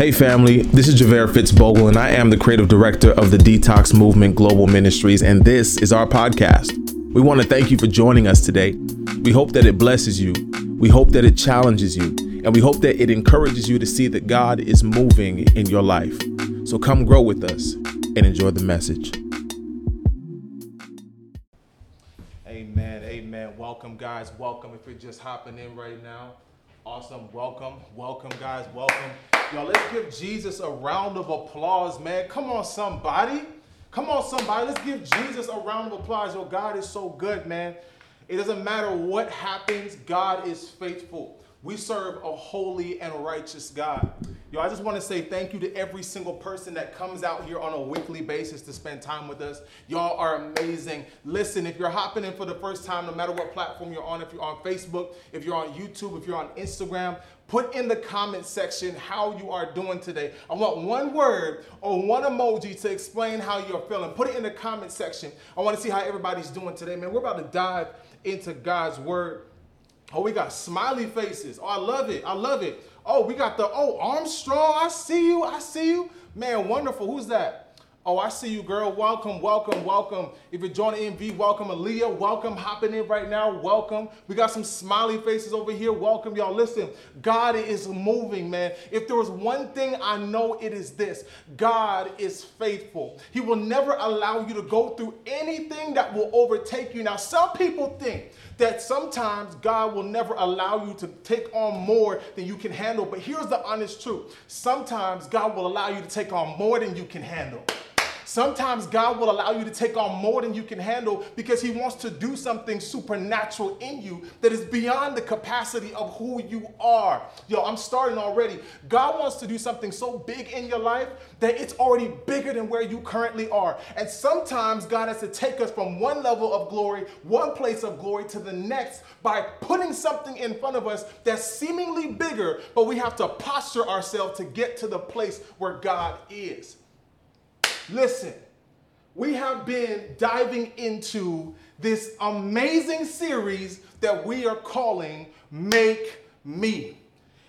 Hey, family, this is Javaire Fitzbogle, and I am the creative director of the Detox Movement Global Ministries, and this is our podcast. We want to thank you for joining us today. We hope that it blesses you, we hope that it challenges you, and we hope that it encourages you to see that God is moving in your life. So come grow with us and enjoy the message. Amen. Amen. Welcome, guys. Welcome. If you're just hopping in right now, awesome. Welcome. Welcome, guys. Welcome. Y'all, let's give Jesus a round of applause, man. Come on, somebody. Come on, somebody. Let's give Jesus a round of applause. Yo, God is so good, man. It doesn't matter what happens, God is faithful. We serve a holy and righteous God. Yo, I just want to say thank you to every single person that comes out here on a weekly basis to spend time with us. Y'all are amazing. Listen, if you're hopping in for the first time, no matter what platform you're on, if you're on Facebook, if you're on YouTube, if you're on Instagram, put in the comment section how you are doing today. I want one word or one emoji to explain how you're feeling. Put it in the comment section. I want to see how everybody's doing today, man. We're about to dive into God's word. Oh, we got smiley faces. Oh, I love it. I love it. Oh, we got the, oh, Armstrong. I see you. I see you. Man, wonderful. Who's that? Oh, I see you, girl. Welcome, welcome, welcome. If you're joining MV, welcome. Aaliyah, welcome. Hopping in right now, welcome. We got some smiley faces over here. Welcome, y'all. Listen, God is moving, man. If there was one thing I know, it is this God is faithful. He will never allow you to go through anything that will overtake you. Now, some people think that sometimes God will never allow you to take on more than you can handle. But here's the honest truth sometimes God will allow you to take on more than you can handle. Sometimes God will allow you to take on more than you can handle because He wants to do something supernatural in you that is beyond the capacity of who you are. Yo, I'm starting already. God wants to do something so big in your life that it's already bigger than where you currently are. And sometimes God has to take us from one level of glory, one place of glory to the next by putting something in front of us that's seemingly bigger, but we have to posture ourselves to get to the place where God is. Listen, we have been diving into this amazing series that we are calling Make Me.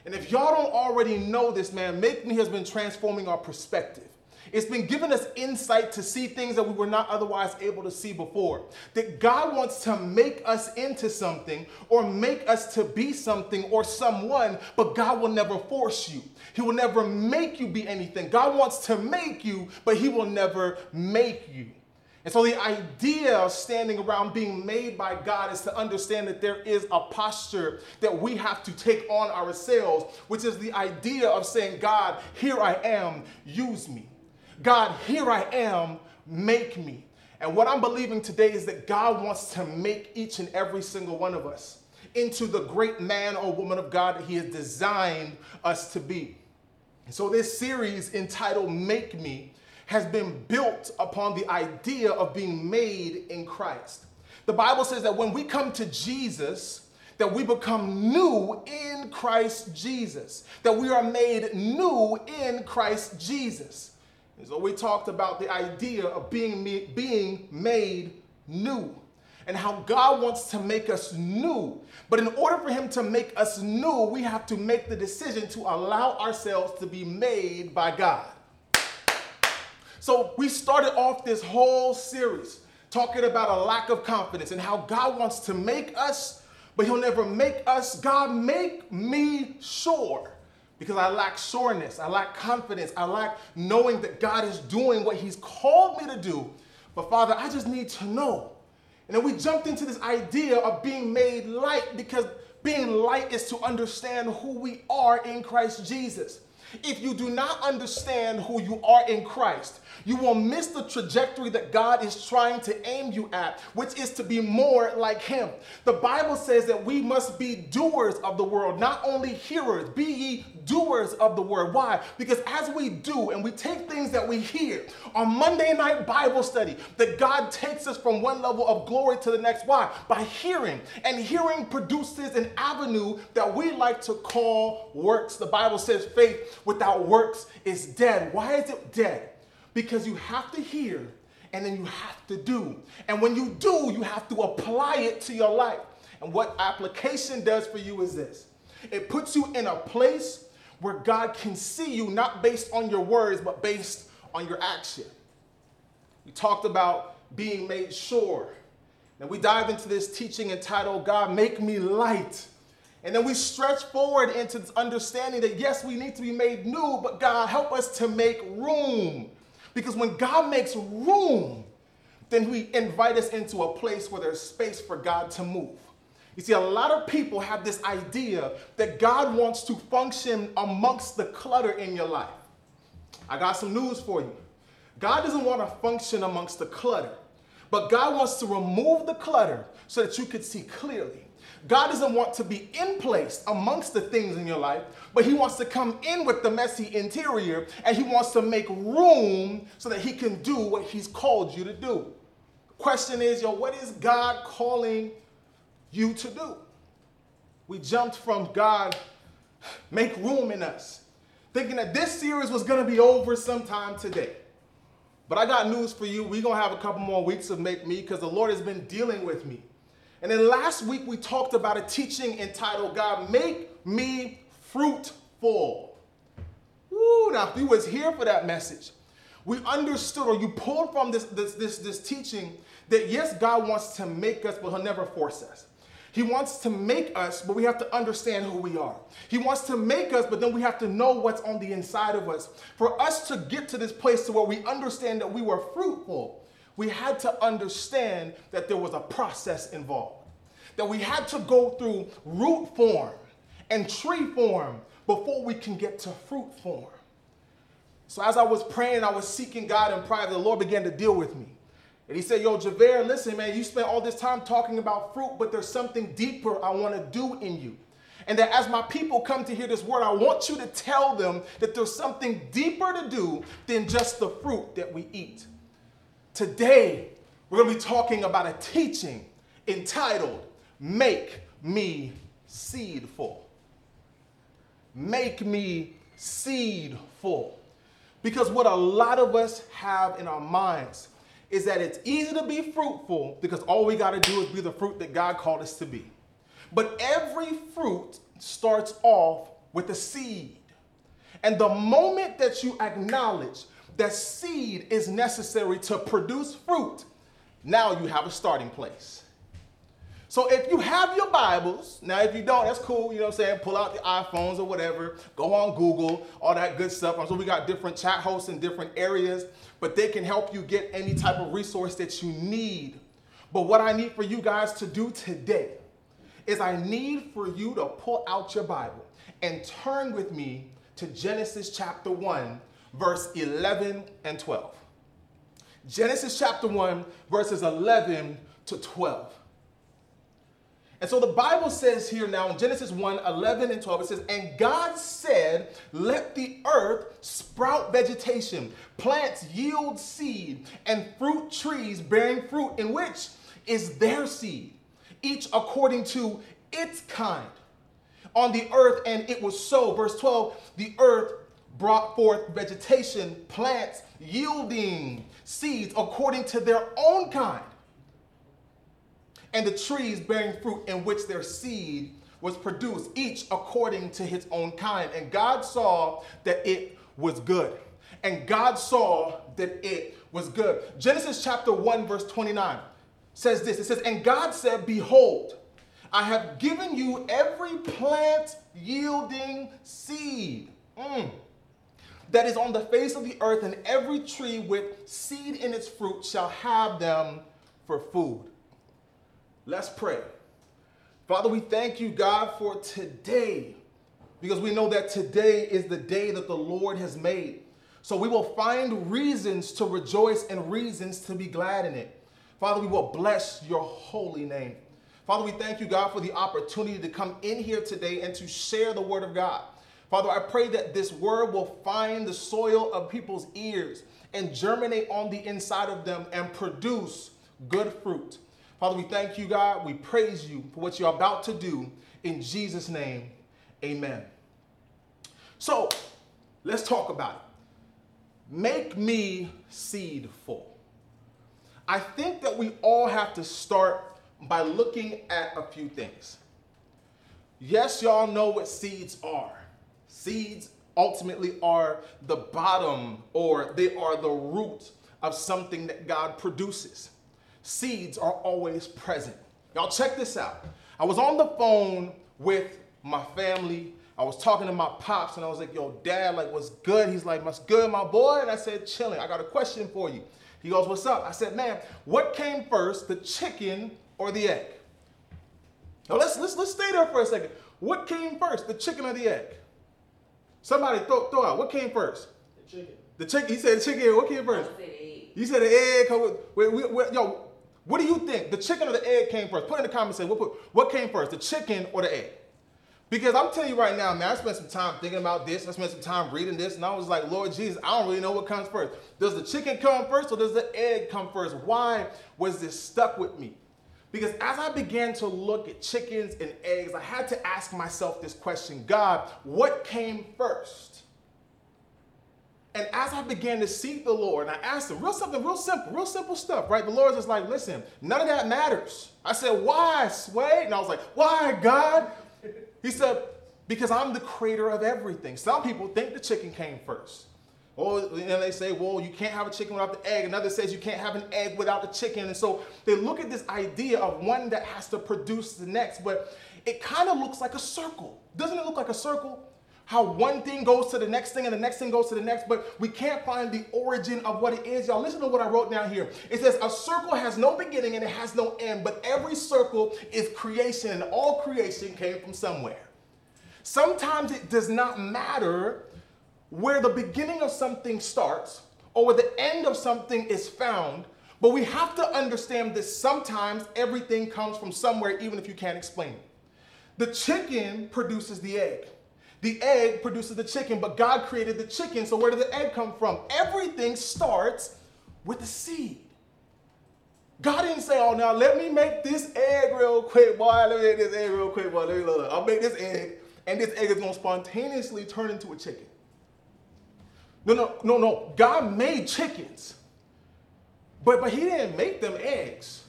And if y'all don't already know this, man, Make Me has been transforming our perspective. It's been giving us insight to see things that we were not otherwise able to see before. That God wants to make us into something or make us to be something or someone, but God will never force you. He will never make you be anything. God wants to make you, but He will never make you. And so the idea of standing around being made by God is to understand that there is a posture that we have to take on ourselves, which is the idea of saying, God, here I am, use me. God, here I am, make me. And what I'm believing today is that God wants to make each and every single one of us into the great man or woman of God that He has designed us to be. So, this series entitled Make Me has been built upon the idea of being made in Christ. The Bible says that when we come to Jesus, that we become new in Christ Jesus, that we are made new in Christ Jesus. And so we talked about the idea of being, being made new and how God wants to make us new. But in order for Him to make us new, we have to make the decision to allow ourselves to be made by God. So we started off this whole series talking about a lack of confidence and how God wants to make us, but He'll never make us. God, make me sure because I lack sureness, I lack confidence, I lack knowing that God is doing what He's called me to do. But Father, I just need to know. And then we jumped into this idea of being made light because being light is to understand who we are in Christ Jesus. If you do not understand who you are in Christ, you will miss the trajectory that God is trying to aim you at, which is to be more like Him. The Bible says that we must be doers of the world, not only hearers. Be ye doers of the word. Why? Because as we do and we take things that we hear on Monday night Bible study, that God takes us from one level of glory to the next. Why? By hearing. And hearing produces an avenue that we like to call works. The Bible says faith without works is dead. Why is it dead? Because you have to hear and then you have to do. And when you do, you have to apply it to your life. And what application does for you is this it puts you in a place where God can see you not based on your words, but based on your action. We talked about being made sure. And we dive into this teaching entitled, God, Make Me Light. And then we stretch forward into this understanding that yes, we need to be made new, but God, help us to make room. Because when God makes room, then we invite us into a place where there's space for God to move. You see, a lot of people have this idea that God wants to function amongst the clutter in your life. I got some news for you. God doesn't want to function amongst the clutter, but God wants to remove the clutter so that you could see clearly. God doesn't want to be in place amongst the things in your life, but He wants to come in with the messy interior and He wants to make room so that He can do what He's called you to do. Question is, yo, what is God calling you to do? We jumped from God, make room in us, thinking that this series was to be over sometime today. But I got news for you. We're going to have a couple more weeks of Make Me because the Lord has been dealing with me. And then last week we talked about a teaching entitled God Make Me Fruitful. Woo, now if you was here for that message, we understood or you pulled from this, this, this, this teaching that yes, God wants to make us, but he'll never force us. He wants to make us, but we have to understand who we are. He wants to make us, but then we have to know what's on the inside of us. For us to get to this place to where we understand that we were fruitful, we had to understand that there was a process involved. That we had to go through root form and tree form before we can get to fruit form. So as I was praying, I was seeking God in private, the Lord began to deal with me. And he said, Yo, Javaire, listen, man, you spent all this time talking about fruit, but there's something deeper I want to do in you. And that as my people come to hear this word, I want you to tell them that there's something deeper to do than just the fruit that we eat. Today, we're going to be talking about a teaching entitled, Make Me Seedful. Make me seedful. Because what a lot of us have in our minds is that it's easy to be fruitful because all we got to do is be the fruit that God called us to be. But every fruit starts off with a seed. And the moment that you acknowledge that seed is necessary to produce fruit, now you have a starting place. So if you have your Bibles, now if you don't, that's cool, you know what I'm saying? Pull out the iPhones or whatever, go on Google, all that good stuff. Um, so we got different chat hosts in different areas, but they can help you get any type of resource that you need. But what I need for you guys to do today is I need for you to pull out your Bible and turn with me to Genesis chapter 1, verse 11 and 12. Genesis chapter 1, verses 11 to 12. And so the Bible says here now in Genesis 1 11 and 12, it says, And God said, Let the earth sprout vegetation, plants yield seed, and fruit trees bearing fruit, in which is their seed, each according to its kind on the earth. And it was so. Verse 12, the earth brought forth vegetation, plants yielding seeds according to their own kind and the trees bearing fruit in which their seed was produced, each according to his own kind. And God saw that it was good. And God saw that it was good. Genesis chapter 1, verse 29 says this It says, And God said, Behold, I have given you every plant yielding seed. Mm that is on the face of the earth, and every tree with seed in its fruit shall have them for food. Let's pray. Father, we thank you, God, for today, because we know that today is the day that the Lord has made. So we will find reasons to rejoice and reasons to be glad in it. Father, we will bless your holy name. Father, we thank you, God, for the opportunity to come in here today and to share the word of God. Father, I pray that this word will find the soil of people's ears and germinate on the inside of them and produce good fruit. Father, we thank you, God. We praise you for what you're about to do. In Jesus' name, amen. So, let's talk about it. Make me seedful. I think that we all have to start by looking at a few things. Yes, y'all know what seeds are. Seeds ultimately are the bottom or they are the root of something that God produces. Seeds are always present. Y'all check this out. I was on the phone with my family. I was talking to my pops and I was like, yo, dad, like, what's good? He's like, what's good, my boy? And I said, chilling. I got a question for you. He goes, what's up? I said, man, what came first, the chicken or the egg? Now let's, let's, let's stay there for a second. What came first, the chicken or the egg? Somebody throw, throw out, what came first? The chicken. The chicken, he said the chicken, what came first? I said egg. You said the egg. come Wait, wait, wait, yo, what do you think? The chicken or the egg came first? Put in the comments. Say what, put- what came first, the chicken or the egg? Because I'm telling you right now, man, I spent some time thinking about this. I spent some time reading this, and I was like, Lord Jesus, I don't really know what comes first. Does the chicken come first or does the egg come first? Why was this stuck with me? Because as I began to look at chickens and eggs, I had to ask myself this question God, what came first? And as I began to seek the Lord, and I asked him, real something, real simple, real simple stuff, right? The Lord was just like, listen, none of that matters. I said, why, Sway? And I was like, why, God? He said, because I'm the creator of everything. Some people think the chicken came first. Oh, or and they say, well, you can't have a chicken without the egg. Another says you can't have an egg without the chicken. And so they look at this idea of one that has to produce the next, but it kind of looks like a circle. Doesn't it look like a circle? How one thing goes to the next thing and the next thing goes to the next, but we can't find the origin of what it is. Y'all, listen to what I wrote down here. It says, A circle has no beginning and it has no end, but every circle is creation, and all creation came from somewhere. Sometimes it does not matter where the beginning of something starts or where the end of something is found, but we have to understand that sometimes everything comes from somewhere, even if you can't explain it. The chicken produces the egg. The egg produces the chicken, but God created the chicken, so where did the egg come from? Everything starts with the seed. God didn't say, oh, now let me make this egg real quick, boy. Let me make this egg real quick, boy. Let me look. I'll make this egg, and this egg is going to spontaneously turn into a chicken. No, no, no, no. God made chickens, but, but He didn't make them eggs.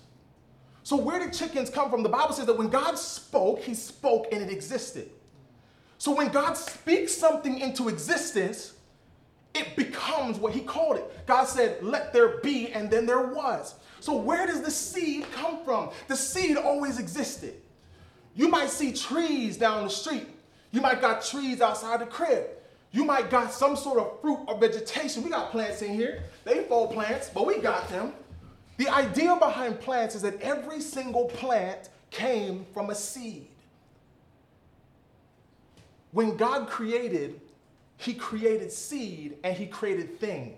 So where did chickens come from? The Bible says that when God spoke, He spoke and it existed. So when God speaks something into existence, it becomes what he called it. God said, let there be, and then there was. So where does the seed come from? The seed always existed. You might see trees down the street. You might got trees outside the crib. You might got some sort of fruit or vegetation. We got plants in here. They fall plants, but we got them. The idea behind plants is that every single plant came from a seed. When God created, He created seed and He created thing.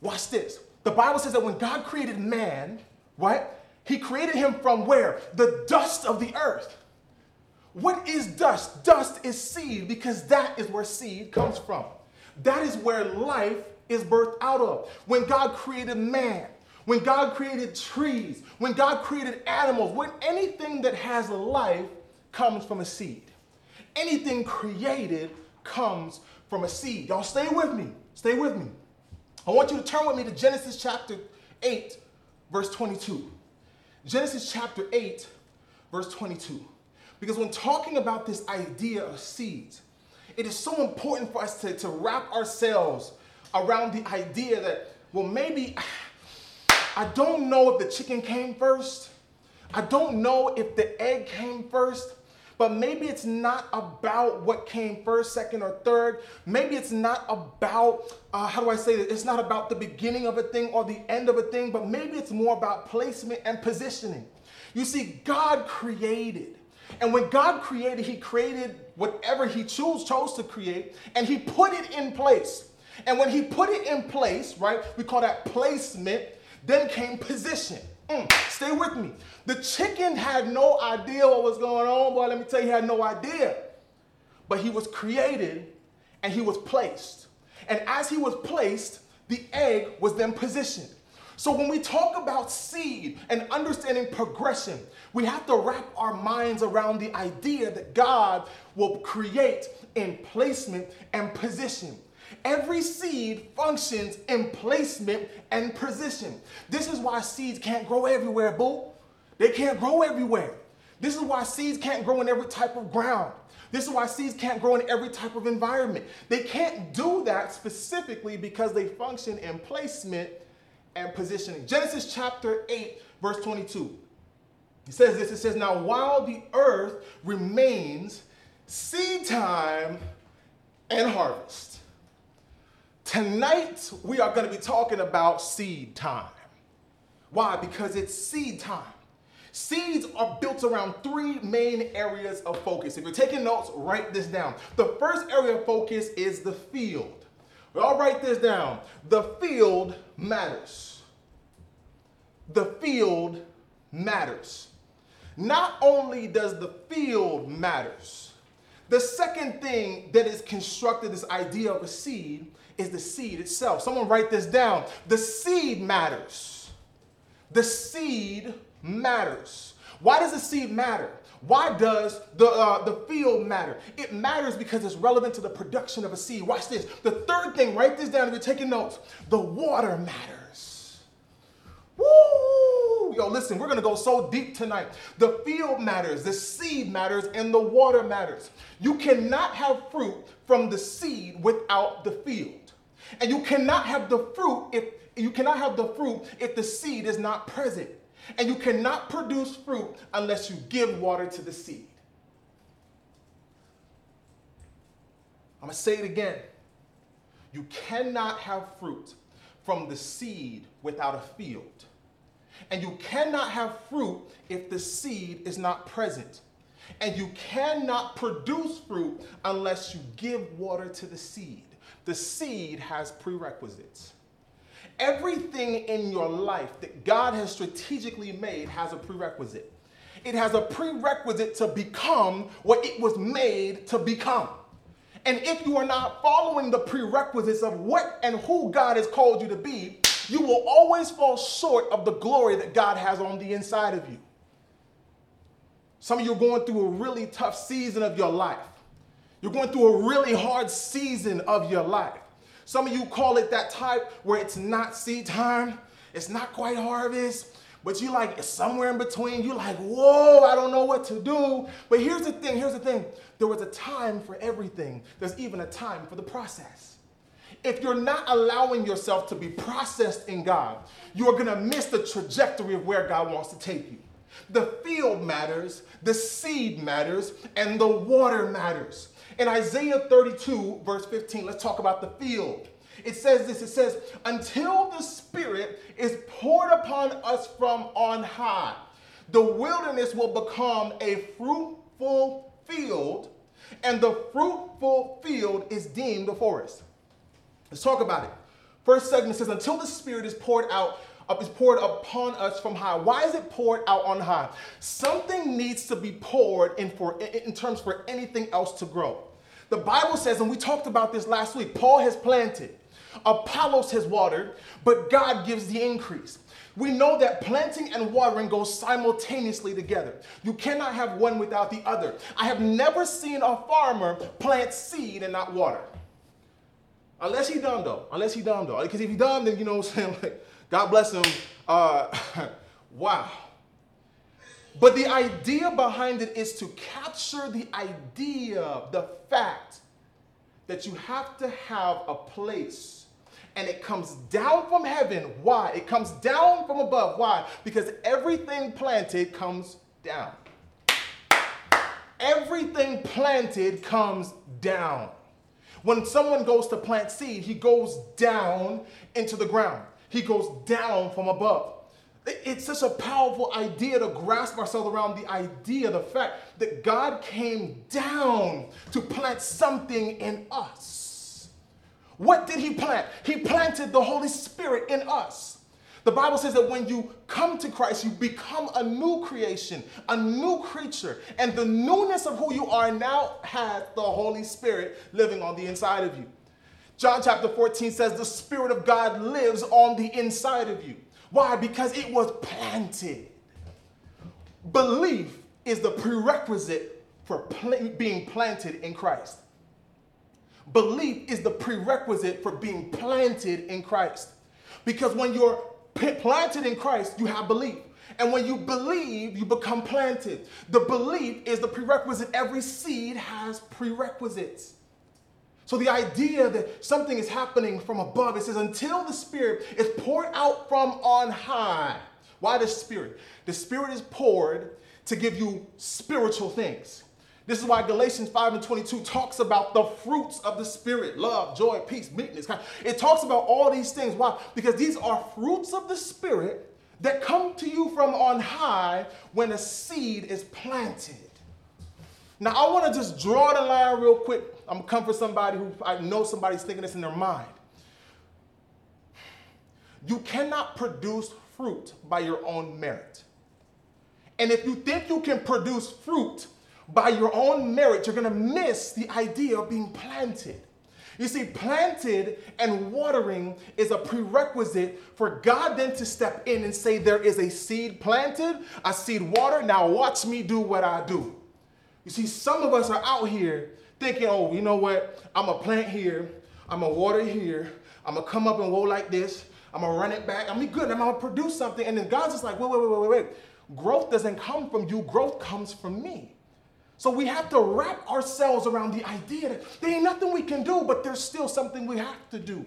Watch this. The Bible says that when God created man, right, He created him from where? The dust of the earth. What is dust? Dust is seed because that is where seed comes from. That is where life is birthed out of. When God created man, when God created trees, when God created animals, when anything that has a life comes from a seed. Anything created comes from a seed. Y'all stay with me. Stay with me. I want you to turn with me to Genesis chapter 8, verse 22. Genesis chapter 8, verse 22. Because when talking about this idea of seeds, it is so important for us to, to wrap ourselves around the idea that, well, maybe I don't know if the chicken came first. I don't know if the egg came first. But maybe it's not about what came first, second, or third. Maybe it's not about, uh, how do I say this? It's not about the beginning of a thing or the end of a thing, but maybe it's more about placement and positioning. You see, God created. And when God created, He created whatever He chose, chose to create, and He put it in place. And when He put it in place, right, we call that placement, then came position. Mm, stay with me. The chicken had no idea what was going on, boy. Let me tell you, he had no idea. But he was created and he was placed. And as he was placed, the egg was then positioned. So when we talk about seed and understanding progression, we have to wrap our minds around the idea that God will create in placement and position. Every seed functions in placement and position. This is why seeds can't grow everywhere, boo. They can't grow everywhere. This is why seeds can't grow in every type of ground. This is why seeds can't grow in every type of environment. They can't do that specifically because they function in placement and positioning. Genesis chapter 8, verse 22. It says this it says, Now while the earth remains, seed time and harvest. Tonight, we are going to be talking about seed time. Why? Because it's seed time. Seeds are built around three main areas of focus. If you're taking notes, write this down. The first area of focus is the field. I'll write this down. The field matters. The field matters. Not only does the field matters, the second thing that is constructed, this idea of a seed, is the seed itself. Someone write this down. The seed matters. The seed matters. Why does the seed matter? Why does the, uh, the field matter? It matters because it's relevant to the production of a seed. Watch this. The third thing, write this down if you're taking notes. The water matters. Woo! Yo, listen, we're gonna go so deep tonight. The field matters, the seed matters, and the water matters. You cannot have fruit from the seed without the field. And you cannot have the fruit if you cannot have the fruit if the seed is not present. And you cannot produce fruit unless you give water to the seed. I'm going to say it again. You cannot have fruit from the seed without a field. And you cannot have fruit if the seed is not present. And you cannot produce fruit unless you give water to the seed. The seed has prerequisites. Everything in your life that God has strategically made has a prerequisite. It has a prerequisite to become what it was made to become. And if you are not following the prerequisites of what and who God has called you to be, you will always fall short of the glory that God has on the inside of you. Some of you are going through a really tough season of your life. You're going through a really hard season of your life. Some of you call it that type where it's not seed time, it's not quite harvest, but you like it's somewhere in between. You like, whoa, I don't know what to do. But here's the thing, here's the thing. There was a time for everything. There's even a time for the process. If you're not allowing yourself to be processed in God, you're gonna miss the trajectory of where God wants to take you. The field matters, the seed matters, and the water matters. In Isaiah 32, verse 15, let's talk about the field. It says this it says, Until the Spirit is poured upon us from on high, the wilderness will become a fruitful field, and the fruitful field is deemed a forest. Let's talk about it. First segment says, Until the Spirit is poured out is poured upon us from high. Why is it poured out on high? Something needs to be poured in for in terms for anything else to grow. The Bible says, and we talked about this last week, Paul has planted, Apollos has watered, but God gives the increase. We know that planting and watering go simultaneously together. You cannot have one without the other. I have never seen a farmer plant seed and not water. Unless he done though. Unless he done though. Because if he done, then you know what I'm saying? Like, God bless him. Uh, wow. But the idea behind it is to capture the idea, the fact that you have to have a place and it comes down from heaven. Why? It comes down from above. Why? Because everything planted comes down. Everything planted comes down. When someone goes to plant seed, he goes down into the ground. He goes down from above. It's such a powerful idea to grasp ourselves around the idea, the fact that God came down to plant something in us. What did He plant? He planted the Holy Spirit in us. The Bible says that when you come to Christ, you become a new creation, a new creature, and the newness of who you are now has the Holy Spirit living on the inside of you. John chapter 14 says, The Spirit of God lives on the inside of you. Why? Because it was planted. Belief is the prerequisite for pl- being planted in Christ. Belief is the prerequisite for being planted in Christ. Because when you're planted in Christ, you have belief. And when you believe, you become planted. The belief is the prerequisite. Every seed has prerequisites. So the idea that something is happening from above, it says, until the Spirit is poured out from on high. Why the Spirit? The Spirit is poured to give you spiritual things. This is why Galatians 5 and 22 talks about the fruits of the Spirit love, joy, peace, meekness. It talks about all these things. Why? Because these are fruits of the Spirit that come to you from on high when a seed is planted. Now, I want to just draw the line real quick. I'm going to come for somebody who I know somebody's thinking this in their mind. You cannot produce fruit by your own merit. And if you think you can produce fruit by your own merit, you're going to miss the idea of being planted. You see, planted and watering is a prerequisite for God then to step in and say, There is a seed planted, a seed watered. Now watch me do what I do. You see, some of us are out here thinking, Oh, you know what? I'm to plant here, I'm to water here, I'm to come up and go like this, I'm to run it back, I'm be good, I'm to produce something. And then God's just like, Wait, wait, wait, wait, wait. Growth doesn't come from you, growth comes from me. So we have to wrap ourselves around the idea that there ain't nothing we can do, but there's still something we have to do.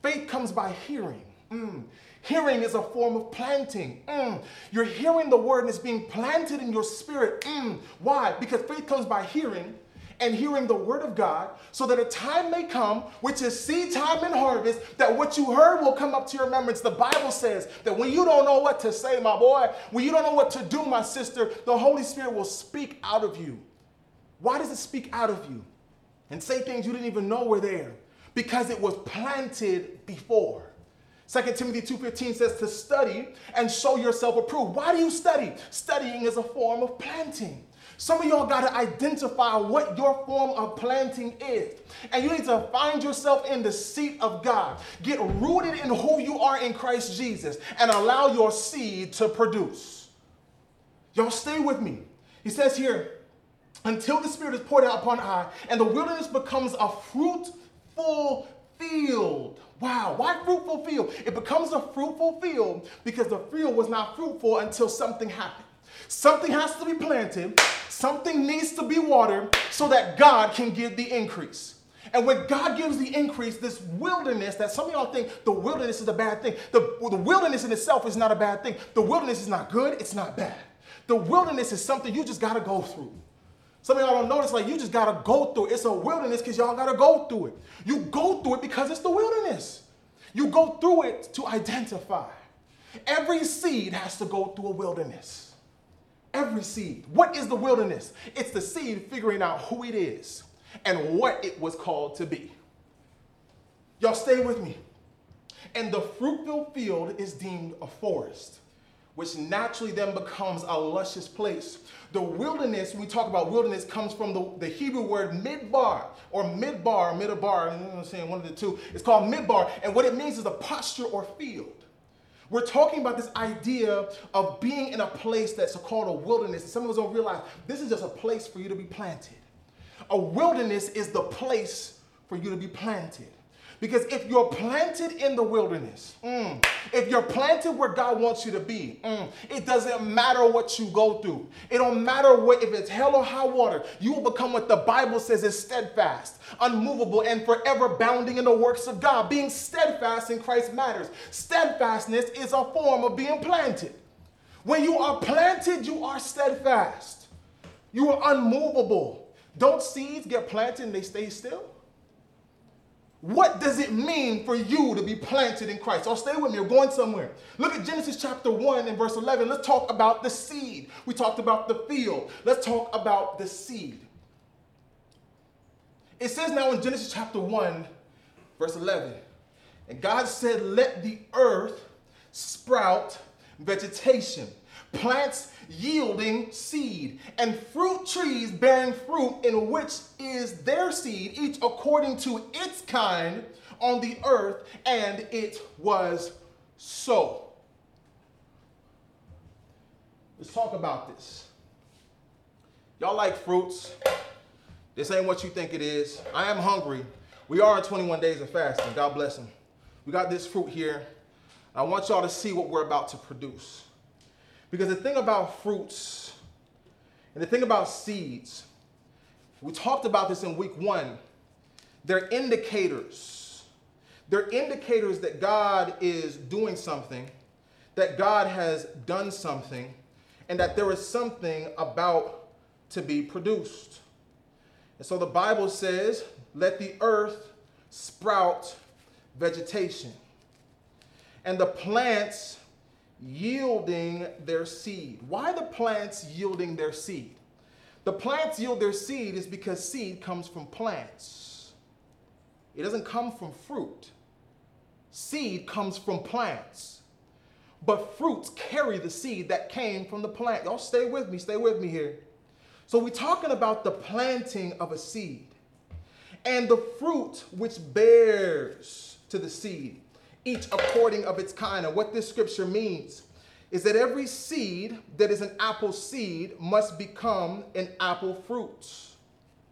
Faith comes by hearing. Mm. Hearing is a form of planting. Mm. You're hearing the word and it's being planted in your spirit. Mm. Why? Because faith comes by hearing and hearing the word of God, so that a time may come, which is seed time and harvest, that what you heard will come up to your remembrance. The Bible says that when you don't know what to say, my boy, when you don't know what to do, my sister, the Holy Spirit will speak out of you. Why does it speak out of you and say things you didn't even know were there? Because it was planted before. 2 Timothy 2:15 says to study and show yourself approved. Why do you study? Studying is a form of planting. Some of y'all got to identify what your form of planting is. And you need to find yourself in the seat of God. Get rooted in who you are in Christ Jesus and allow your seed to produce. Y'all stay with me. He says here, until the Spirit is poured out upon high, and the wilderness becomes a fruitful field. Wow, why fruitful field? It becomes a fruitful field because the field was not fruitful until something happened. Something has to be planted, something needs to be watered so that God can give the increase. And when God gives the increase, this wilderness that some of y'all think the wilderness is a bad thing, the, the wilderness in itself is not a bad thing. The wilderness is not good, it's not bad. The wilderness is something you just got to go through. Some of y'all don't notice, like, you just got to go through it. It's a wilderness because y'all got to go through it. You go through it because it's the wilderness. You go through it to identify. Every seed has to go through a wilderness. Every seed. What is the wilderness? It's the seed figuring out who it is and what it was called to be. Y'all stay with me. And the fruitful field is deemed a forest, which naturally then becomes a luscious place. The wilderness, we talk about wilderness, comes from the, the Hebrew word midbar or midbar, midbar, you know what I'm saying, one of the two. It's called midbar. And what it means is a posture or field. We're talking about this idea of being in a place that's called a wilderness. Some of us don't realize this is just a place for you to be planted. A wilderness is the place for you to be planted. Because if you're planted in the wilderness, mm, if you're planted where God wants you to be, mm, it doesn't matter what you go through. It don't matter what if it's hell or high water. You will become what the Bible says is steadfast, unmovable, and forever bounding in the works of God. Being steadfast in Christ matters. Steadfastness is a form of being planted. When you are planted, you are steadfast. You are unmovable. Don't seeds get planted and they stay still? What does it mean for you to be planted in Christ? So stay with me. We're going somewhere. Look at Genesis chapter 1 and verse 11. Let's talk about the seed. We talked about the field. Let's talk about the seed. It says now in Genesis chapter 1, verse 11, and God said, Let the earth sprout vegetation, plants yielding seed, and fruit trees bearing fruit in which is their seed, each according to its kind on the earth, and it was so. Let's talk about this. Y'all like fruits? This ain't what you think it is. I am hungry. We are in 21 days of fasting. God bless them. We got this fruit here. I want y'all to see what we're about to produce. Because the thing about fruits and the thing about seeds, we talked about this in week one, they're indicators. They're indicators that God is doing something, that God has done something, and that there is something about to be produced. And so the Bible says, let the earth sprout vegetation, and the plants yielding their seed. Why the plants yielding their seed? The plants yield their seed is because seed comes from plants. It doesn't come from fruit. Seed comes from plants. But fruits carry the seed that came from the plant. Y'all stay with me, stay with me here. So we're talking about the planting of a seed and the fruit which bears to the seed, each according of its kind. And what this scripture means is that every seed that is an apple seed must become an apple fruit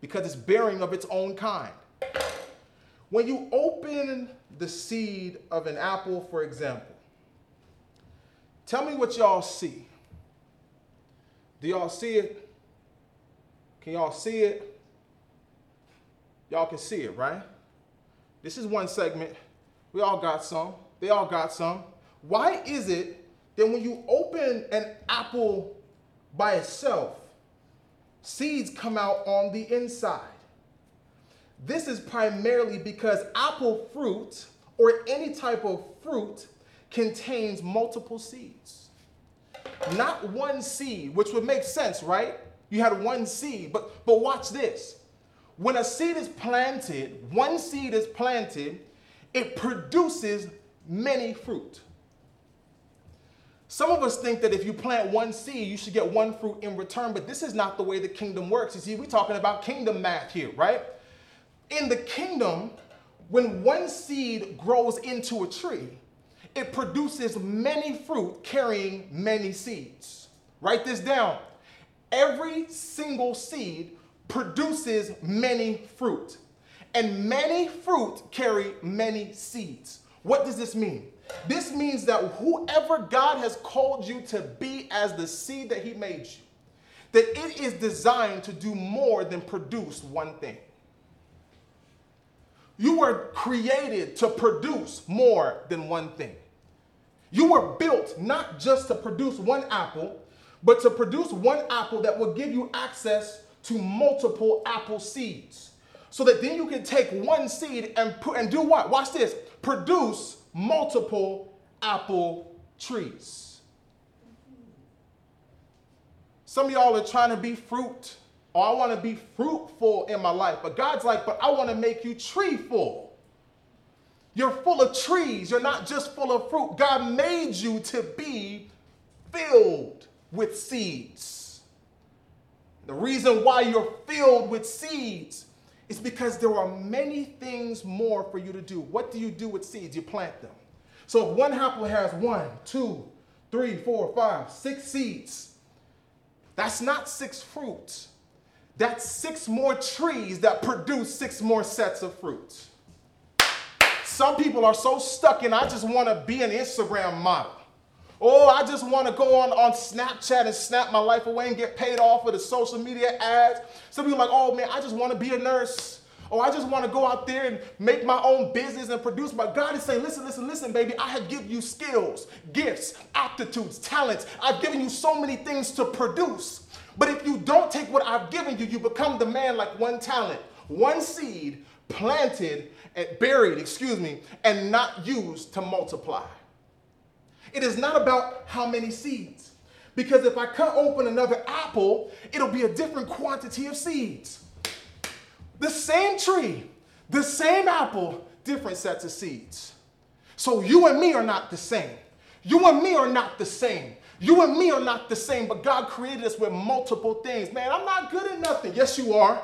because it's bearing of its own kind. When you open the seed of an apple, for example, tell me what y'all see. Do y'all see it? Can y'all see it? Y'all can see it, right? This is one segment. We all got some. They all got some. Why is it that when you open an apple by itself, seeds come out on the inside? This is primarily because apple fruit or any type of fruit contains multiple seeds. Not one seed, which would make sense, right? You had one seed, but but watch this. When a seed is planted, one seed is planted, it produces many fruit. Some of us think that if you plant one seed, you should get one fruit in return, but this is not the way the kingdom works. You see, we're talking about kingdom math here, right? In the kingdom, when one seed grows into a tree, it produces many fruit carrying many seeds. Write this down. Every single seed produces many fruit, and many fruit carry many seeds. What does this mean? This means that whoever God has called you to be as the seed that He made you, that it is designed to do more than produce one thing. You were created to produce more than one thing. You were built not just to produce one apple, but to produce one apple that will give you access to multiple apple seeds. So that then you can take one seed and put and do what? Watch this. Produce multiple apple trees. Some of y'all are trying to be fruit or I want to be fruitful in my life. But God's like, but I want to make you treeful. You're full of trees. You're not just full of fruit. God made you to be filled with seeds. The reason why you're filled with seeds is because there are many things more for you to do. What do you do with seeds? You plant them. So if one apple has one, two, three, four, five, six seeds, that's not six fruits that's six more trees that produce six more sets of fruits. Some people are so stuck in, I just want to be an Instagram model. Oh, I just want to go on, on Snapchat and snap my life away and get paid off for the social media ads. Some people are like, oh man, I just want to be a nurse. Oh, I just want to go out there and make my own business and produce. But God is saying, listen, listen, listen, baby, I have given you skills, gifts, aptitudes, talents. I've given you so many things to produce. But if you don't take what I've given you, you become the man like one talent, one seed planted and buried, excuse me, and not used to multiply. It is not about how many seeds. Because if I cut open another apple, it'll be a different quantity of seeds. The same tree, the same apple, different sets of seeds. So you and me are not the same. You and me are not the same. You and me are not the same, but God created us with multiple things. Man, I'm not good at nothing. Yes, you are.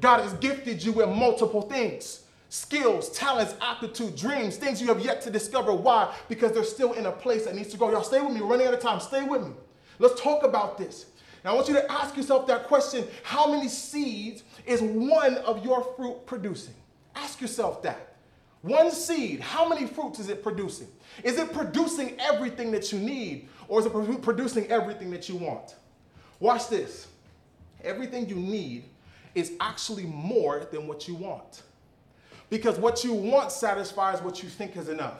God has gifted you with multiple things skills, talents, aptitude, dreams, things you have yet to discover. Why? Because they're still in a place that needs to go. Y'all stay with me. We're running out of time. Stay with me. Let's talk about this. Now, I want you to ask yourself that question How many seeds is one of your fruit producing? Ask yourself that. One seed, how many fruits is it producing? Is it producing everything that you need or is it producing everything that you want? Watch this. Everything you need is actually more than what you want. Because what you want satisfies what you think is enough.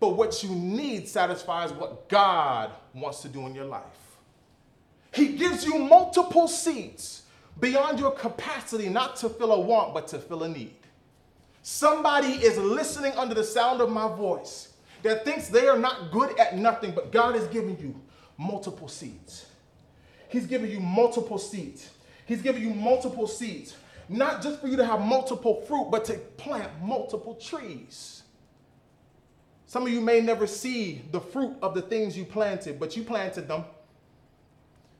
But what you need satisfies what God wants to do in your life. He gives you multiple seeds beyond your capacity not to fill a want, but to fill a need. Somebody is listening under the sound of my voice that thinks they are not good at nothing, but God is giving you multiple seeds. He's giving you multiple seeds. He's giving you multiple seeds, not just for you to have multiple fruit, but to plant multiple trees. Some of you may never see the fruit of the things you planted, but you planted them.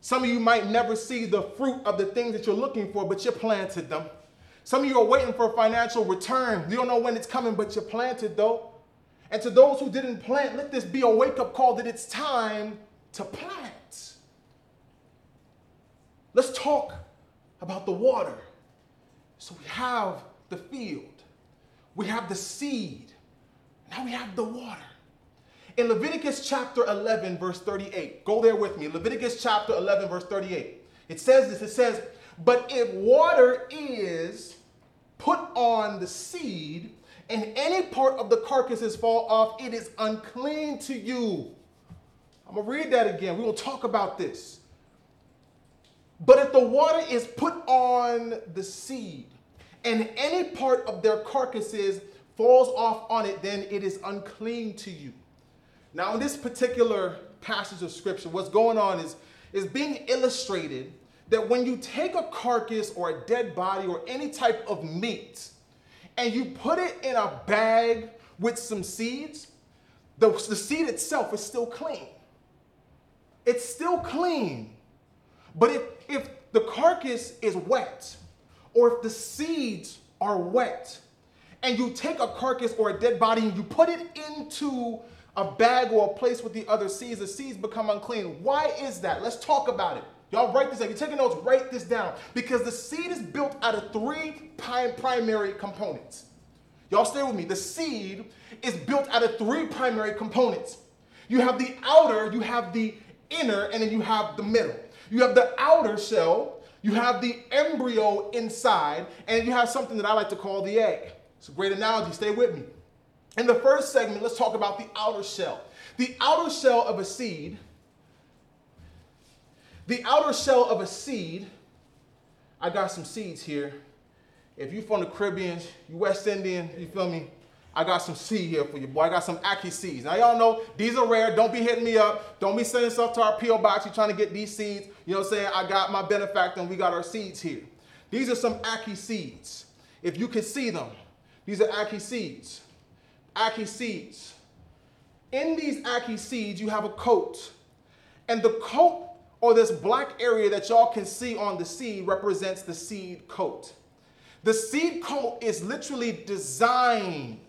Some of you might never see the fruit of the things that you're looking for, but you planted them. Some of you are waiting for a financial return. You don't know when it's coming, but you planted though. And to those who didn't plant, let this be a wake up call that it's time to plant. Let's talk about the water. So we have the field, we have the seed, now we have the water. In Leviticus chapter 11, verse 38, go there with me. Leviticus chapter 11, verse 38. It says this it says, But if water is put on the seed, and any part of the carcasses fall off, it is unclean to you. I'm to read that again. We will talk about this. But if the water is put on the seed, and any part of their carcasses falls off on it, then it is unclean to you. Now, in this particular passage of scripture, what's going on is, is being illustrated that when you take a carcass or a dead body or any type of meat and you put it in a bag with some seeds, the, the seed itself is still clean. It's still clean. But if, if the carcass is wet or if the seeds are wet, and you take a carcass or a dead body and you put it into a bag or a place with the other seeds, the seeds become unclean. Why is that? Let's talk about it. Y'all write this down. You're taking notes, write this down. Because the seed is built out of three primary components. Y'all stay with me. The seed is built out of three primary components. You have the outer, you have the inner, and then you have the middle. You have the outer shell, you have the embryo inside, and you have something that I like to call the egg. It's a great analogy. Stay with me. In the first segment, let's talk about the outer shell. The outer shell of a seed, the outer shell of a seed, I got some seeds here. If you're from the Caribbean, you West Indian, you feel me? I got some seed here for you, boy. I got some Ackee seeds. Now, y'all know these are rare. Don't be hitting me up. Don't be sending stuff to our P.O. box. You're trying to get these seeds. You know what I'm saying? I got my benefactor and we got our seeds here. These are some Ackee seeds. If you can see them, these are Ackee seeds. Ackee seeds. In these Ackee seeds, you have a coat. And the coat, or this black area that y'all can see on the seed, represents the seed coat. The seed coat is literally designed.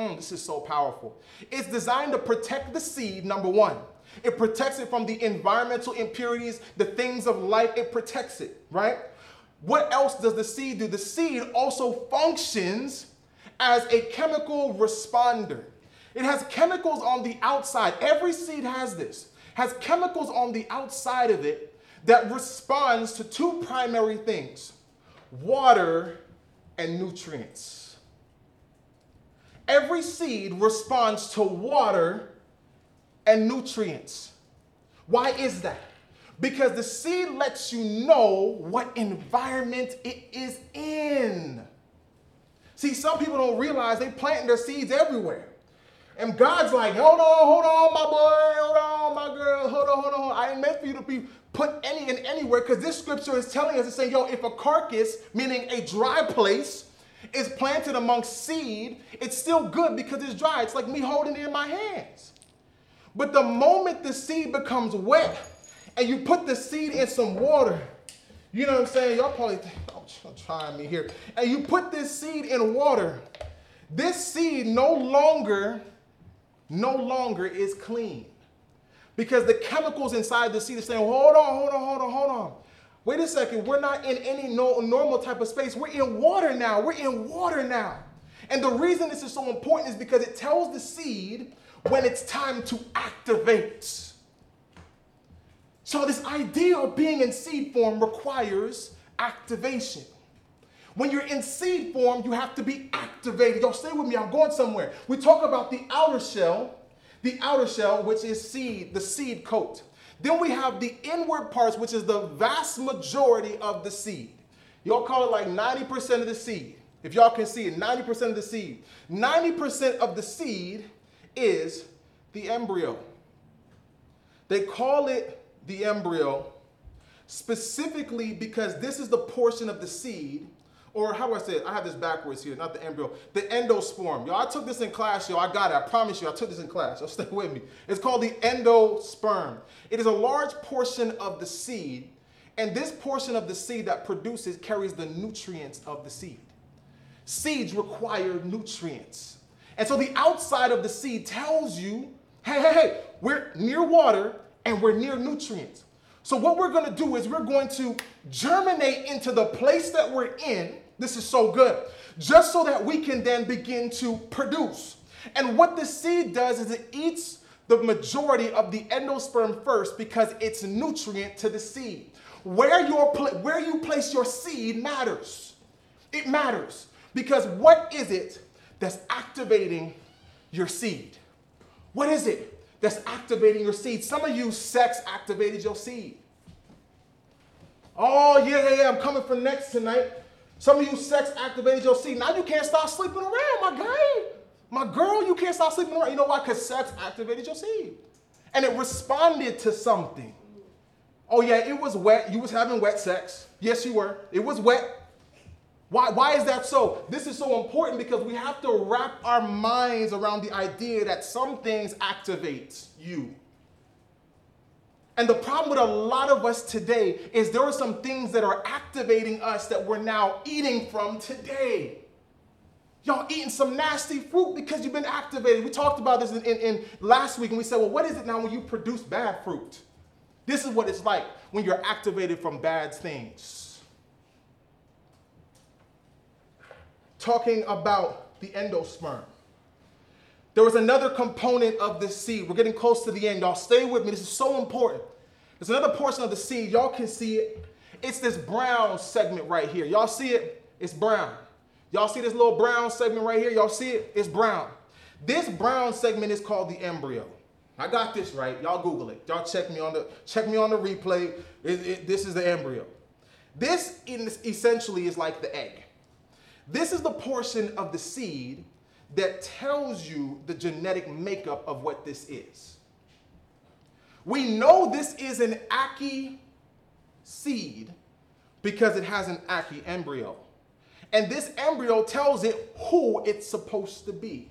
Mm, this is so powerful. It's designed to protect the seed, number one. It protects it from the environmental impurities, the things of life. It protects it, right? What else does the seed do? The seed also functions as a chemical responder. It has chemicals on the outside. Every seed has this. Has chemicals on the outside of it that responds to two primary things: water and nutrients. Every seed responds to water and nutrients. Why is that? Because the seed lets you know what environment it is in. See, some people don't realize they planting their seeds everywhere. And God's like, hold on, hold on, my boy, hold on, my girl, hold on, hold on. I ain't meant for you to be put any in anywhere because this scripture is telling us, it's saying, yo, if a carcass, meaning a dry place, is planted amongst seed, it's still good because it's dry. It's like me holding it in my hands. But the moment the seed becomes wet and you put the seed in some water, you know what I'm saying? Y'all probably think, trying me here. And you put this seed in water. This seed no longer, no longer is clean. Because the chemicals inside the seed are saying, hold on, hold on, hold on, hold on. Wait a second, we're not in any no, normal type of space. We're in water now. We're in water now. And the reason this is so important is because it tells the seed when it's time to activate. So, this idea of being in seed form requires activation. When you're in seed form, you have to be activated. Y'all stay with me, I'm going somewhere. We talk about the outer shell, the outer shell, which is seed, the seed coat. Then we have the inward parts, which is the vast majority of the seed. Y'all call it like 90% of the seed. If y'all can see it, 90% of the seed. 90% of the seed is the embryo. They call it the embryo specifically because this is the portion of the seed, or how do I say it? I have this backwards here, not the embryo, the endosperm. Y'all, I took this in class, y'all. I got it. I promise you, I took this in class. Y'all stay with me. It's called the endosperm. It is a large portion of the seed, and this portion of the seed that produces carries the nutrients of the seed. Seeds require nutrients. And so the outside of the seed tells you, hey, hey, hey, we're near water and we're near nutrients. So, what we're going to do is we're going to germinate into the place that we're in. This is so good. Just so that we can then begin to produce. And what the seed does is it eats the majority of the endosperm first because it's nutrient to the seed. Where, your where you place your seed matters. It matters because what is it that's activating your seed? What is it? That's activating your seed. Some of you, sex activated your seed. Oh, yeah, yeah, yeah, I'm coming for next tonight. Some of you, sex activated your seed. Now you can't stop sleeping around, my guy. My girl, you can't stop sleeping around. You know why? Because sex activated your seed. And it responded to something. Oh, yeah, it was wet. You was having wet sex. Yes, you were. It was wet. Why, why is that so? This is so important because we have to wrap our minds around the idea that some things activate you. And the problem with a lot of us today is there are some things that are activating us that we're now eating from today. Y'all eating some nasty fruit because you've been activated. We talked about this in, in, in, last week and we said, well, what is it now when you produce bad fruit? This is what it's like when you're activated from bad things. Talking about the endosperm. There was another component of this seed. We're getting close to the end. Y'all stay with me. This is so important. There's another portion of the seed. Y'all can see it. It's this brown segment right here. Y'all see it? It's brown. Y'all see this little brown segment right here? Y'all see it? It's brown. This brown segment is called the embryo. I got this right. Y'all Google it. Y'all check me on the check me on the replay. It, it, this is the embryo. This essentially is like the egg. This is the portion of the seed that tells you the genetic makeup of what this is. We know this is an Ackee seed because it has an Ackee embryo. And this embryo tells it who it's supposed to be.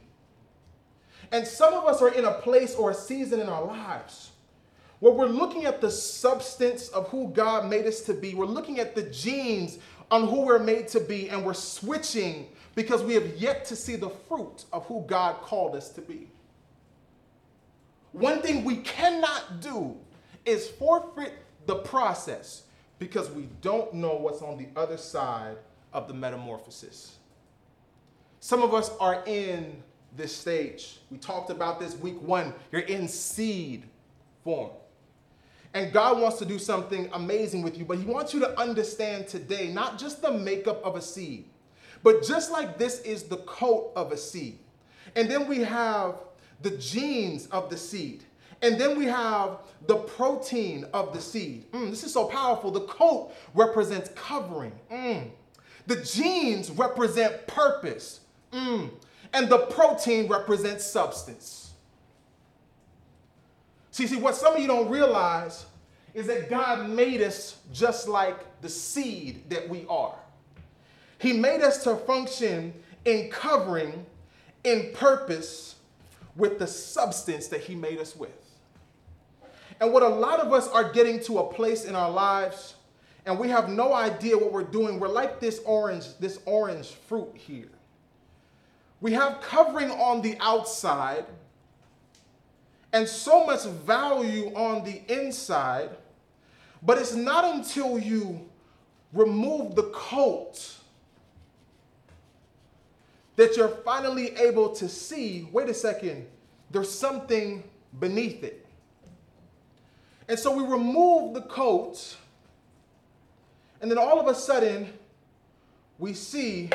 And some of us are in a place or a season in our lives where we're looking at the substance of who God made us to be. We're looking at the genes on who we're made to be, and we're switching because we have yet to see the fruit of who God called us to be. One thing we cannot do is forfeit the process because we don't know what's on the other side of the metamorphosis. Some of us are in this stage. We talked about this week one. You're in seed form. And God wants to do something amazing with you, but He wants you to understand today not just the makeup of a seed, but just like this is the coat of a seed. And then we have the genes of the seed. And then we have the protein of the seed. Mm, this is so powerful. The coat represents covering. Mm. The genes represent purpose. Mm. And the protein represents substance. See, see, what some of you don't realize is that God made us just like the seed that we are. He made us to function in covering, in purpose, with the substance that He made us with. And what a lot of us are getting to a place in our lives, and we have no idea what we're doing. We're like this orange, this orange fruit here. We have covering on the outside, and so much value on the inside, but it's not until you remove the coat that you're finally able to see wait a second, there's something beneath it. And so we remove the coat, and then all of a sudden, we see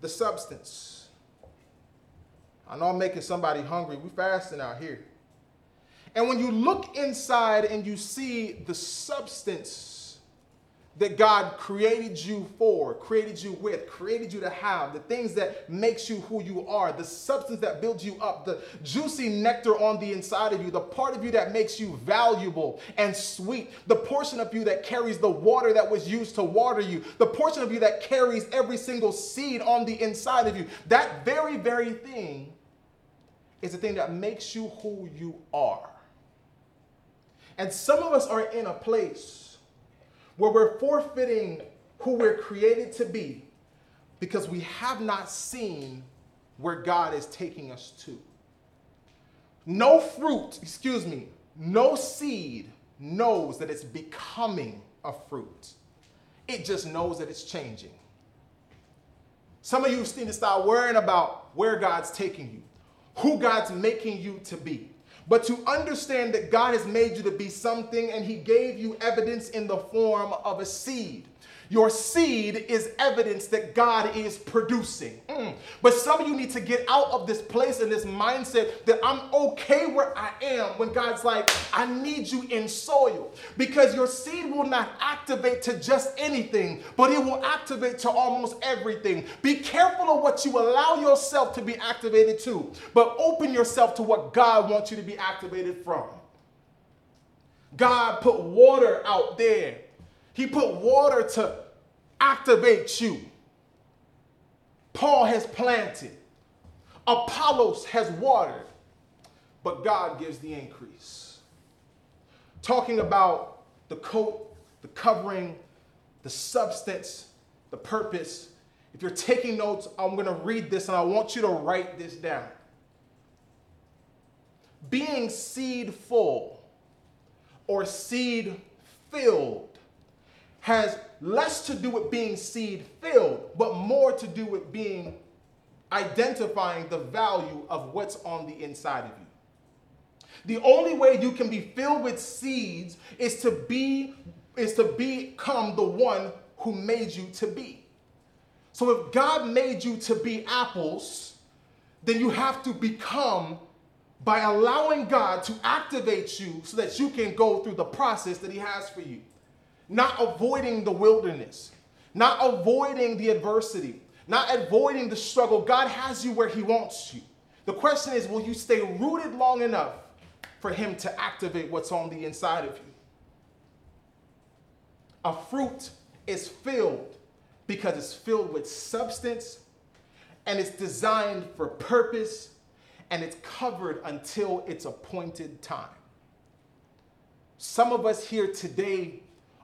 the substance. I know I'm making somebody hungry. We're fasting out here. And when you look inside and you see the substance that God created you for, created you with, created you to have, the things that makes you who you are, the substance that builds you up, the juicy nectar on the inside of you, the part of you that makes you valuable and sweet, the portion of you that carries the water that was used to water you, the portion of you that carries every single seed on the inside of you. That very, very thing is the thing that makes you who you are. And some of us are in a place where we're forfeiting who we're created to be because we have not seen where God is taking us to. No fruit, excuse me, no seed knows that it's becoming a fruit. It just knows that it's changing. Some of you need to start worrying about where God's taking you, who God's making you to be but to understand that God has made you to be something and He gave you evidence in the form of a seed. Your seed is evidence that God is producing. Mm. But some of you need to get out of this place and this mindset that I'm okay where I am when God's like, I need you in soil. Because your seed will not activate to just anything, but it will activate to almost everything. Be careful of what you allow yourself to be activated to, but open yourself to what God wants you to be activated from. God put water out there he put water to activate you. Paul has planted, Apollos has watered, but God gives the increase. Talking about the coat, the covering, the substance, the purpose. If you're taking notes, I'm going to read this and I want you to write this down. Being seed full or seed filled has less to do with being seed filled, but more to do with being identifying the value of what's on the inside of you. The only way you can be filled with seeds is to be is to become the one who made you to be. So if God made you to be apples, then you have to become by allowing God to activate you so that you can go through the process that he has for you not avoiding the wilderness, not avoiding the adversity, not avoiding the struggle. God has you where He wants you. The question is will you stay rooted long enough for Him to activate what's on the inside of you? A fruit is filled because it's filled with substance and it's designed for purpose and it's covered until its appointed time. Some of us here today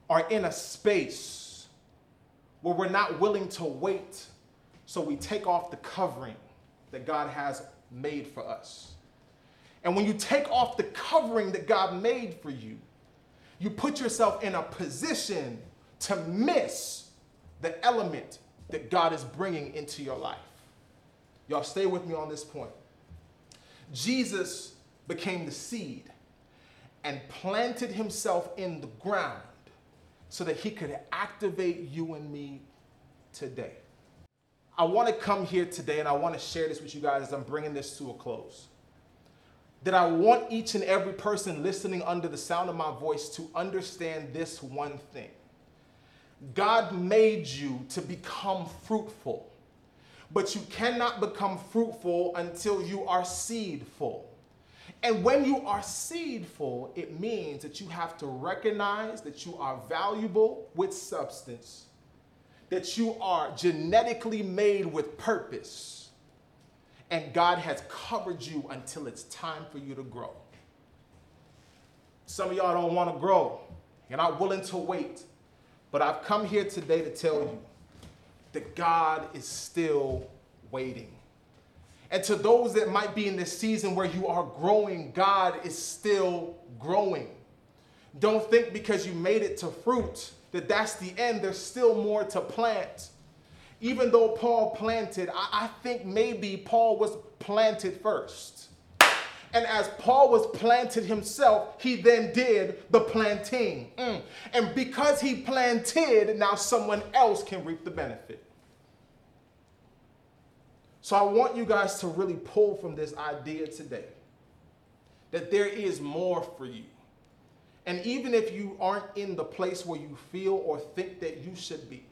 are in a space where we're not willing to wait, so we take off the covering that God has made for us. And when you take off the covering that God made for you, you put yourself in a position to miss the element that God is bringing into your life. Y'all stay with me on this point. Jesus became the seed and planted himself in the ground so that he could activate you and me today. I want to come here today and I want to share this with you guys as I'm bringing this to a close. That I want each and every person listening under the sound of my voice to understand this one thing God made you to become fruitful, but you cannot become fruitful until you are seedful. And when you are seedful, it means that you have to recognize that you are valuable with substance, that you are genetically made with purpose, and God has covered you until it's time for you to grow. Some of y'all don't want to grow, you're not willing to wait, but I've come here today to tell you that God is still waiting. And to those that might be in this season where you are growing, God is still growing. Don't think because you made it to fruit that that's the end. There's still more to plant. even though Paul planted, I, I think maybe Paul was planted first. And as Paul was planted himself, he then did the planting. Mm. And because he planted, now someone else can reap the benefit. So I want you guys to really pull from this idea today that there is more for you. And even if you aren't in the place where you feel or think that you should be,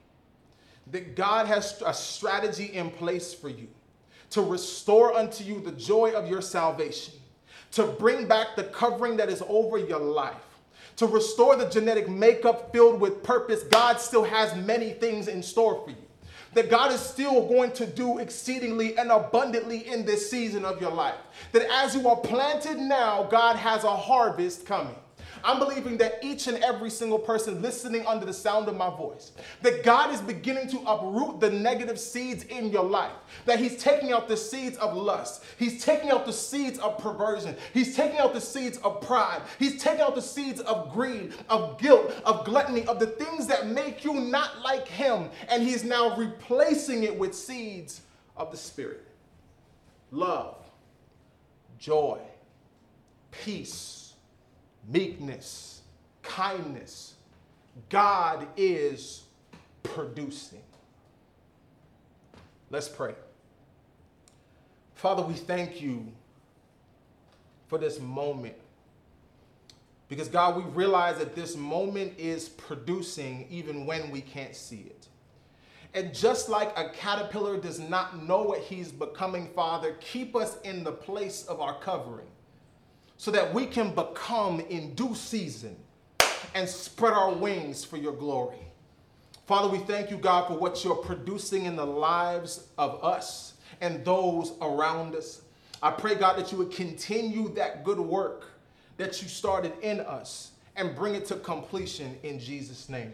that God has a strategy in place for you to restore unto you the joy of your salvation to bring back the covering that is over your life, to restore the genetic makeup filled with purpose, God still has many things in store for you. That God is still going to do exceedingly and abundantly in this season of your life. That as you are planted now, God has a harvest coming. I'm believing that each and every single person listening under the sound of my voice, that God is beginning to uproot the negative seeds in your life, that He's taking out the seeds of lust, He's taking out the seeds of perversion, He's taking out the seeds of pride, He's taking out the seeds of greed, of guilt, of gluttony, of the things that make you not like Him, and He's now replacing it with seeds of the Spirit. Love, joy, peace meekness, kindness. God is producing. Let's pray. Father, we thank you for this moment. Because, God, we realize that this moment is producing even when we can't see it. And just like a caterpillar does not know what he's becoming, Father, keep us in the place of our covering so that we can become in due season and spread our wings for your glory. Father, we thank you, God, for what you're producing in the lives of us and those around us. I pray, God, that you would continue that good work that you started in us and bring it to completion in Jesus' name.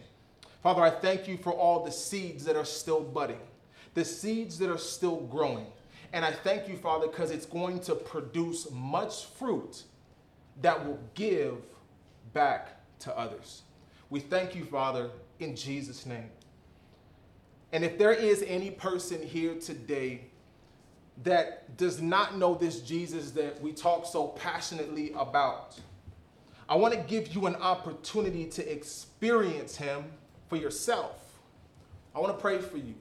Father, I thank you for all the seeds that are still budding, the seeds that are still growing. And I thank you, Father, because it's going to produce much fruit that will give back to others. We thank you, Father, in Jesus' name. And if there is any person here today that does not know this Jesus that we talk so passionately about, I want to give you an opportunity to experience him for yourself. I want to pray for you.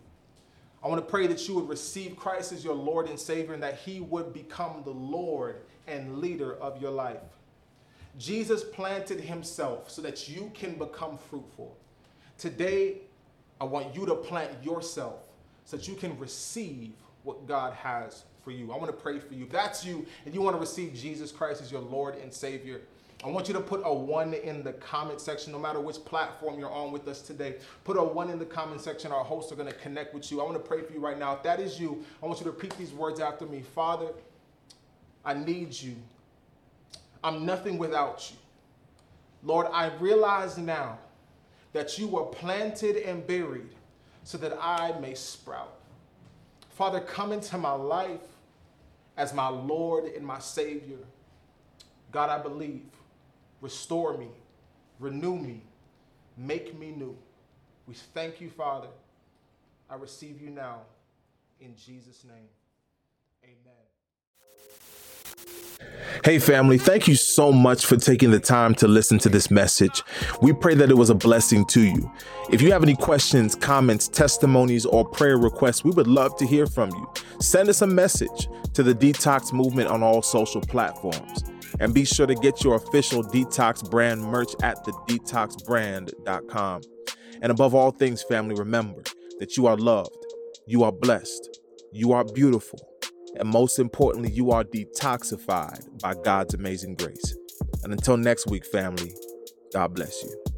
I want to pray that you would receive Christ as your Lord and Savior and that he would become the Lord and leader of your life. Jesus planted himself so that you can become fruitful. Today, I want you to plant yourself so that you can receive what God has for you. I want to pray for you. If that's you and you want to receive Jesus Christ as your Lord and Savior, I want you to put a one in the comment section, no matter which platform you're on with us today. Put a one in the comment section. Our hosts are going to connect with you. I want to pray for you right now. If that is you, I want you to repeat these words after me Father, I need you I'm nothing without you. Lord, I realize now that you were planted and buried so that I may sprout. Father, come into my life as my Lord and my Savior. God, I believe. Restore me, renew me, make me new. We thank you, Father. I receive you now. In Jesus' name. Hey, family, thank you so much for taking the time to listen to this message. We pray that it was a blessing to you. If you have any questions, comments, testimonies, or prayer requests, we would love to hear from you. Send us a message to the Detox Movement on all social platforms. And be sure to get your official Detox brand merch at thedetoxbrand.com. And above all things, family, remember that you are loved, you are blessed, you are beautiful and most importantly, you are detoxified by God's amazing grace. And until next week, family, God bless you.